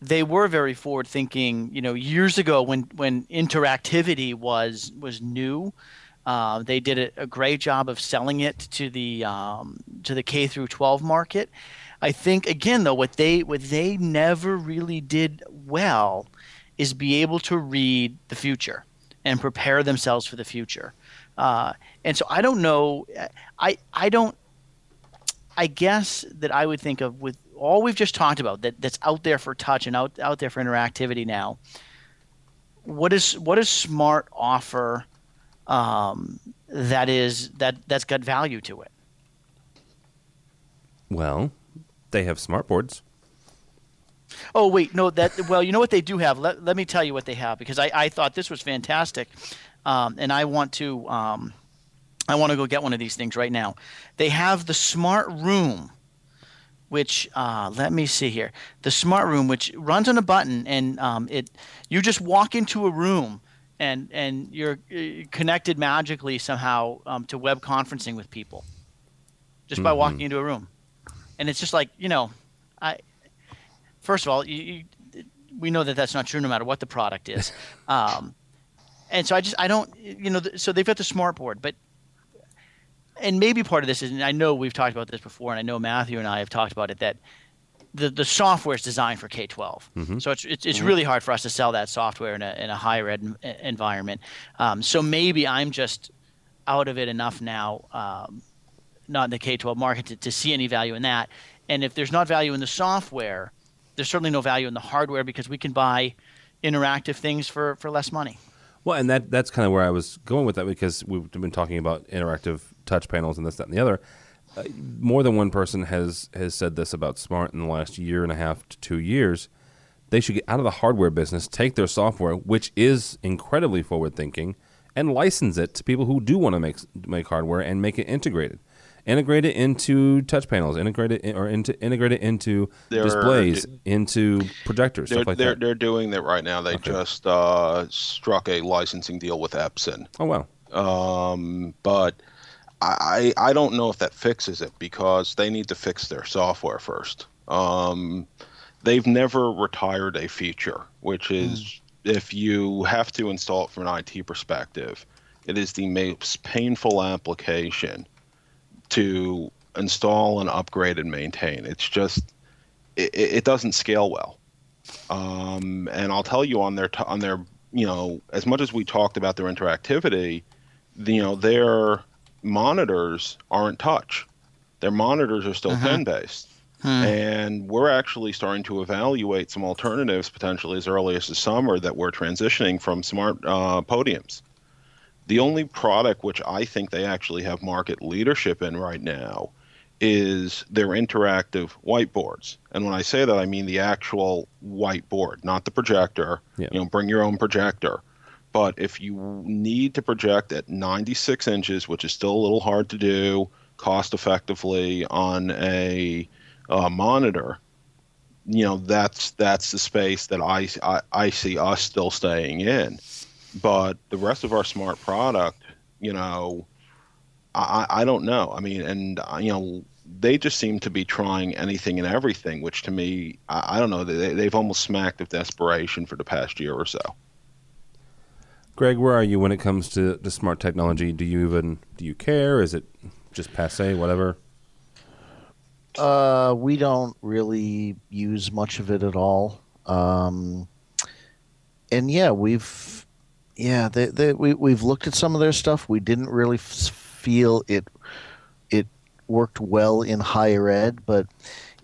they were very forward thinking you know years ago when when interactivity was was new uh, they did a, a, great job of selling it to the um, to the K through 12 market I think again though what they what they never really did well is be able to read the future and prepare themselves for the future. Uh, and so I don't know. I I don't. I guess that I would think of with all we've just talked about that that's out there for touch and out out there for interactivity now. What is what does smart offer um, that is that that's got value to it? Well, they have smart boards. Oh wait, no. That well, you know what they do have. Let, let me tell you what they have because I, I thought this was fantastic, um, and I want to um, I want to go get one of these things right now. They have the smart room, which uh, let me see here. The smart room, which runs on a button, and um, it you just walk into a room. And, and you're uh, connected magically somehow um, to web conferencing with people just by mm-hmm. walking into a room and it's just like you know, I first of all, you, you, we know that that's not true no matter what the product is, um, and so I just I don't you know so they've got the smart board, but and maybe part of this is and I know we've talked about this before, and I know Matthew and I have talked about it that the, the software is designed for K 12. Mm-hmm. So it's, it's, it's mm-hmm. really hard for us to sell that software in a, in a higher ed environment. Um, so maybe I'm just out of it enough now um, not in the K 12 market to, to see any value in that. And if there's not value in the software, there's certainly no value in the hardware because we can buy interactive things for, for less money. Well, and that that's kind of where I was going with that because we've been talking about interactive touch panels and this, that, and the other. Uh, more than one person has has said this about Smart in the last year and a half to two years. They should get out of the hardware business, take their software, which is incredibly forward thinking, and license it to people who do want to make make hardware and make it integrated integrate it into touch panels, integrate it in, or into integrate it into they're, displays, into projectors, stuff like they're, that. They're doing that right now. They okay. just uh, struck a licensing deal with Epson. Oh wow! Um, but I I don't know if that fixes it because they need to fix their software first. Um, they've never retired a feature, which is mm. if you have to install it from an IT perspective, it is the most painful application to install and upgrade and maintain. It's just it, it doesn't scale well. Um, and I'll tell you on their on their you know as much as we talked about their interactivity, the, you know their monitors aren't touch. Their monitors are still uh-huh. pin based. Hmm. And we're actually starting to evaluate some alternatives potentially as early as the summer that we're transitioning from smart uh, podiums. The only product which I think they actually have market leadership in right now is their interactive whiteboards. And when I say that, I mean the actual whiteboard, not the projector. Yeah. You know, bring your own projector. But if you need to project at 96 inches, which is still a little hard to do cost effectively on a uh, monitor, you know that's that's the space that I, I, I see us still staying in. But the rest of our smart product, you know, I, I don't know. I mean, and uh, you know, they just seem to be trying anything and everything, which to me, I, I don't know. They, they've almost smacked of desperation for the past year or so. Greg, where are you when it comes to, to smart technology? Do you even do you care? Is it just passe, whatever? Uh, we don't really use much of it at all. Um, and yeah, we've yeah, they, they, we we've looked at some of their stuff. We didn't really f- feel it it worked well in higher ed, but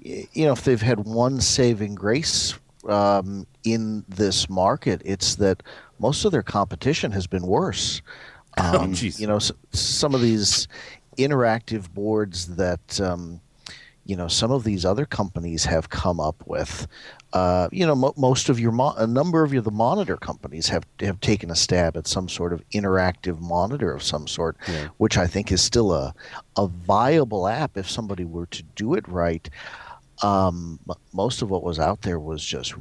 you know, if they've had one saving grace um, in this market, it's that most of their competition has been worse. Oh, um, oh, you know, so, some of these interactive boards that um, you know some of these other companies have come up with uh, you know, mo- most of your mo- a number of your the monitor companies have have taken a stab at some sort of interactive monitor of some sort, yeah. which I think is still a a viable app if somebody were to do it right. Um, most of what was out there was just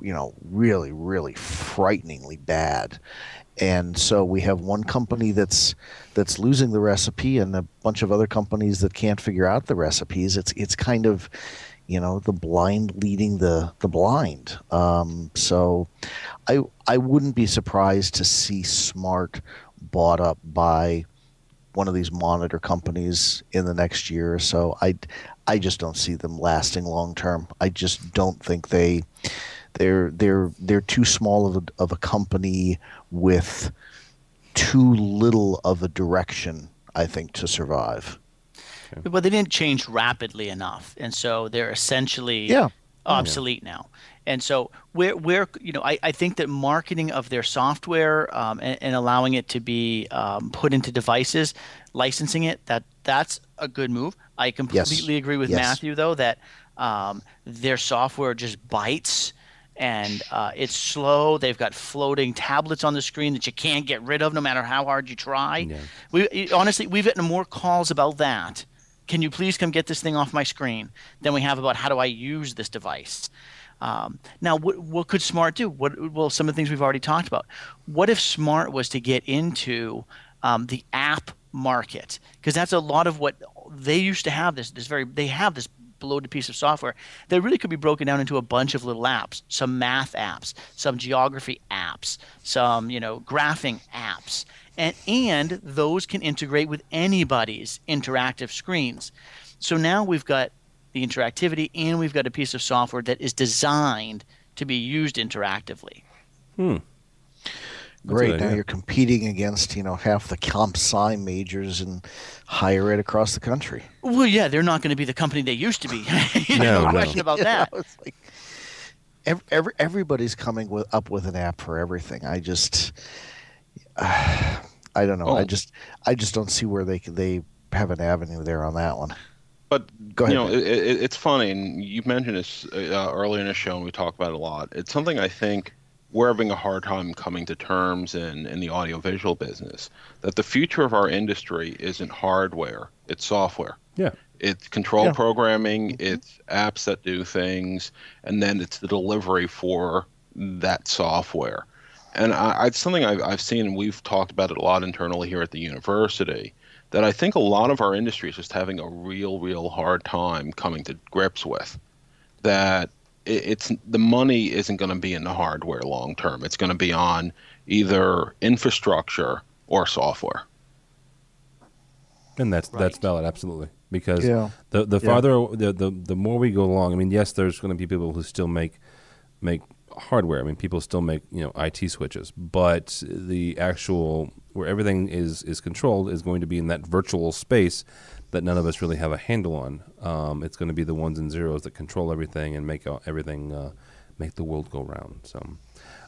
you know really really frighteningly bad and so we have one company that's that's losing the recipe and a bunch of other companies that can't figure out the recipes. It's it's kind of you know the blind leading the the blind. Um, so i i wouldn't be surprised to see smart bought up by one of these monitor companies in the next year or so. I i just don't see them lasting long term. I just don't think they they're they're they're too small of a, of a company with too little of a direction i think to survive well, they didn't change rapidly enough, and so they're essentially yeah. obsolete yeah. now. And so where where you know I, I think that marketing of their software um, and, and, allowing it to be um, put into devices, licensing it that that's a good move. I completely yes. agree with yes. Matthew though that um, their software just bites and uh, it's slow. They've got floating tablets on the screen that you can't get rid of no matter how hard you try. Yeah. We honestly we've gotten more calls about that can you please come get this thing off my screen than we have about how do I use this device. Um, now, what, what could Smart do? What well, some of the things we've already talked about. What if Smart was to get into um, the app market? Because that's a lot of what they used to have. This this very they have this bloated piece of software that really could be broken down into a bunch of little apps. Some math apps, some geography apps, some you know graphing apps, and, and those can integrate with anybody's interactive screens. So now we've got the interactivity and we've got a piece of software that is designed to be used interactively. Hmm. Great. Now you're competing against, you know, half the comp sci majors and higher ed across the country. Well, yeah, they're not going to be the company they used to be. no, no question about you that. Know, like every, every, everybody's coming with, up with an app for everything. I just, uh, I don't know. Oh. I just I just don't see where they they have an avenue there on that one. But Go ahead, you know, it, it, it's funny, and you mentioned this uh, earlier in the show, and we talked about it a lot. It's something I think we're having a hard time coming to terms in in the audiovisual business that the future of our industry isn't hardware; it's software. Yeah. It's control yeah. programming, mm-hmm. it's apps that do things, and then it's the delivery for that software and I, it's something I've, I've seen, and we've talked about it a lot internally here at the university. That I think a lot of our industry is just having a real, real hard time coming to grips with. That it, it's the money isn't going to be in the hardware long term. It's going to be on either infrastructure or software. And that's right. that's valid, absolutely. Because yeah. the the farther yeah. the, the the more we go along, I mean, yes, there's going to be people who still make make hardware. I mean, people still make you know IT switches, but the actual where everything is is controlled is going to be in that virtual space that none of us really have a handle on. Um, it's going to be the ones and zeros that control everything and make everything uh, make the world go round. So,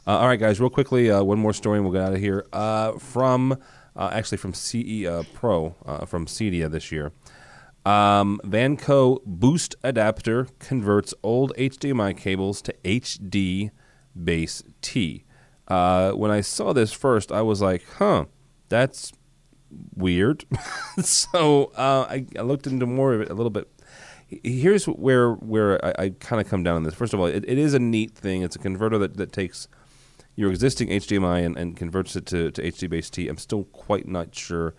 uh, all right, guys, real quickly, uh, one more story and we'll get out of here. Uh, from uh, actually from CE uh, Pro from Cedia this year. Um, Vanco Boost adapter converts old HDMI cables to HD base T. Uh, when I saw this first, I was like, huh, that's weird. so uh, I, I, looked into more of it a little bit. Here's where where I, I kind of come down on this. First of all, it, it is a neat thing. It's a converter that, that takes your existing HDMI and, and converts it to, to HD base T. I'm still quite not sure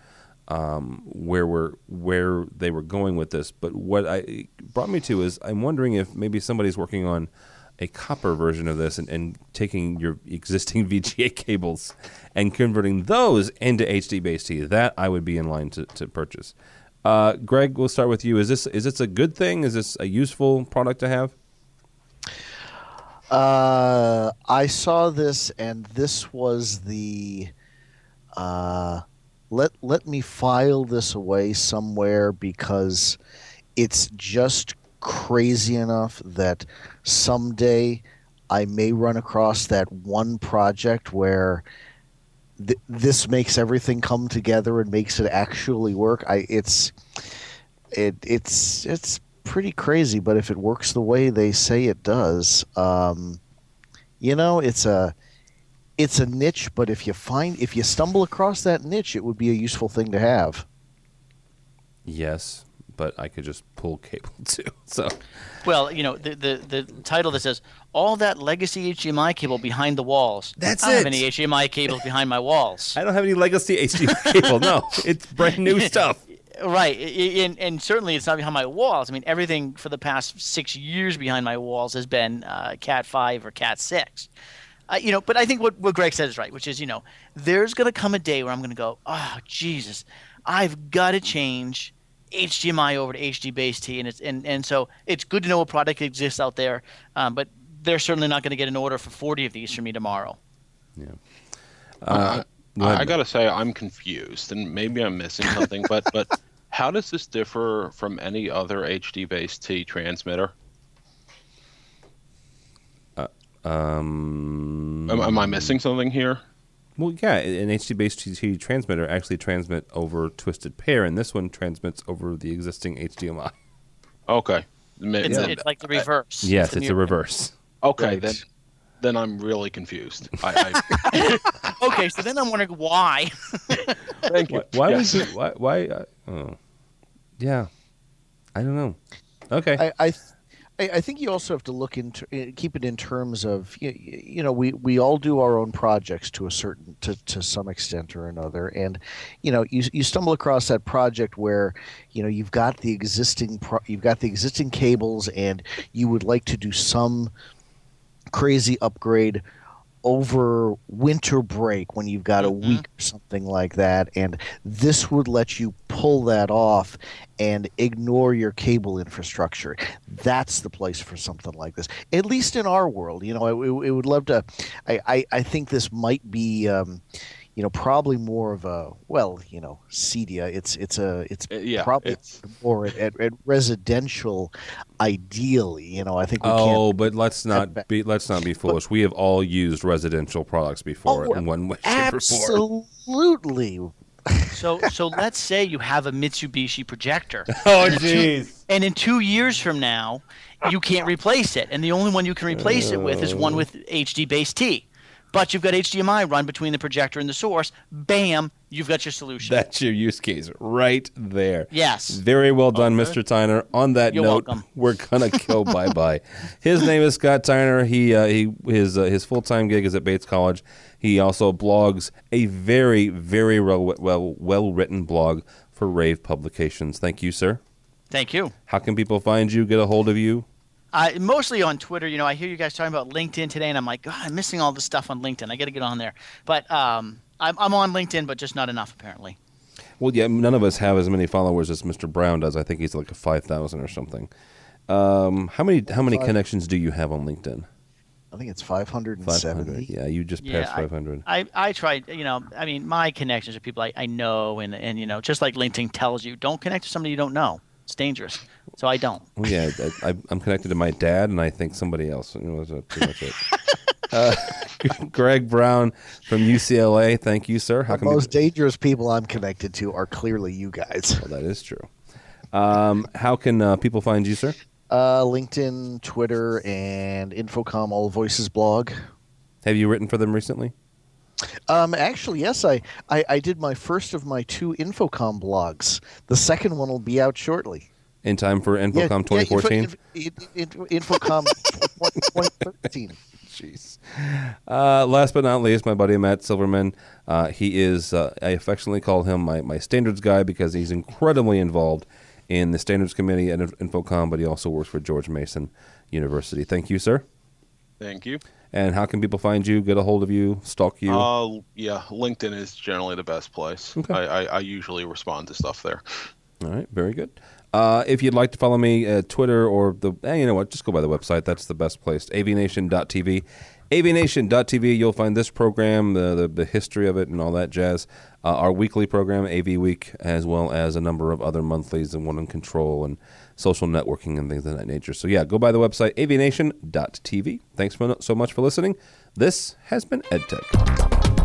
um, where we're where they were going with this. But what I brought me to is I'm wondering if maybe somebody's working on a copper version of this and, and taking your existing VGA cables and converting those into HD base T. That I would be in line to, to purchase. Uh, Greg, we'll start with you. Is this is this a good thing? Is this a useful product to have? Uh, I saw this, and this was the uh, let let me file this away somewhere because it's just crazy enough that someday I may run across that one project where th- this makes everything come together and makes it actually work. I it's it it's it's pretty crazy, but if it works the way they say it does, um, you know, it's a it's a niche. But if you find if you stumble across that niche, it would be a useful thing to have. Yes, but I could just pull cable too. So, well, you know, the the, the title that says all that legacy HDMI cable behind the walls. That's I don't it. have any HDMI cables behind my walls. I don't have any legacy HDMI cable. No, it's brand new stuff. Right, and, and certainly it's not behind my walls. I mean, everything for the past six years behind my walls has been uh, Cat five or Cat six. Uh, you know, but I think what, what Greg said is right, which is, you know, there's going to come a day where I'm going to go, oh, Jesus, I've got to change HDMI over to HD base T, and it's and, and so it's good to know a product exists out there, um, but they're certainly not going to get an order for 40 of these from me tomorrow. Yeah. Uh, I got to say, I'm confused, and maybe I'm missing something. but but how does this differ from any other HD base T transmitter? Uh, um, am, am, I missing something here? Well, yeah, an HD base T transmitter actually transmit over twisted pair, and this one transmits over the existing HDMI. Okay, it's, yeah. it's like the reverse. Yes, it's, it's a reverse. Okay, right. then then I'm really confused. I, I... okay, so then I'm wondering why. Thank you. Why, why yes. was it? Why? why uh, oh. Yeah, I don't know. Okay, I, I I, think you also have to look into eh, keep it in terms of you, you know we, we all do our own projects to a certain to, to some extent or another. And you know you, you stumble across that project where you know you've got the existing pro, you've got the existing cables and you would like to do some crazy upgrade over winter break when you've got a mm-hmm. week or something like that and this would let you pull that off and ignore your cable infrastructure that's the place for something like this at least in our world you know i, I would love to I, I, I think this might be um, you know, probably more of a well, you know, Cedia. It's it's a it's uh, yeah, probably it's... more at, at, at, residential. Ideally, you know, I think. oh, but let's not be let's not be foolish. But, we have all used residential products before oh, in one way, or form. Absolutely. so so let's say you have a Mitsubishi projector. oh jeez. And in two years from now, you can't replace it, and the only one you can replace it with is one with HD base T but you've got HDMI run between the projector and the source. Bam, you've got your solution. That's your use case right there. Yes. Very well done, okay. Mr. Tiner. On that You're note, welcome. we're gonna go bye bye. His name is Scott Tiner. He uh, he his uh, his full time gig is at Bates College. He also blogs a very very well well well written blog for Rave Publications. Thank you, sir. Thank you. How can people find you? Get a hold of you? Uh, mostly on Twitter. You know, I hear you guys talking about LinkedIn today, and I'm like, God, I'm missing all this stuff on LinkedIn. I got to get on there. But um, I'm, I'm on LinkedIn, but just not enough apparently. Well, yeah, none of us have as many followers as Mr. Brown does. I think he's like a five thousand or something. Um, how many how many Five. connections do you have on LinkedIn? I think it's 570. Yeah, you just yeah, passed 500. I, I, I tried, you know, I mean, my connections are people I, I know, and, and, you know, just like LinkedIn tells you, don't connect to somebody you don't know. It's dangerous. So I don't. Well, yeah, I, am connected to my dad, and I think somebody else. You know, that's pretty much it. Uh, Greg Brown from UCLA. Thank you, sir. How the most you... dangerous people I'm connected to are clearly you guys. Well, that is true. Um, how can uh, people find you, sir? Uh, LinkedIn, Twitter, and InfoComm All Voices blog. Have you written for them recently? Um, actually, yes, I, I, I did my first of my two InfoComm blogs. The second one will be out shortly. In time for InfoComm 2014? Yeah, Info, Info, InfoComm 2013. Jeez. Uh, last but not least, my buddy Matt Silverman. Uh, he is, uh, I affectionately call him my, my standards guy because he's incredibly involved in the standards committee at InfoComm, but he also works for George Mason University. Thank you, sir. Thank you. And how can people find you, get a hold of you, stalk you? Uh, yeah, LinkedIn is generally the best place. Okay. I, I, I usually respond to stuff there. All right, very good. Uh, if you'd like to follow me, uh, Twitter or the, eh, you know what, just go by the website. That's the best place. avnation.tv. avnation.tv, you'll find this program, the, the, the history of it, and all that jazz. Uh, our weekly program, AV Week, as well as a number of other monthlies and one on control and social networking and things of that nature. So, yeah, go by the website, avnation.tv. Thanks so much for listening. This has been EdTech.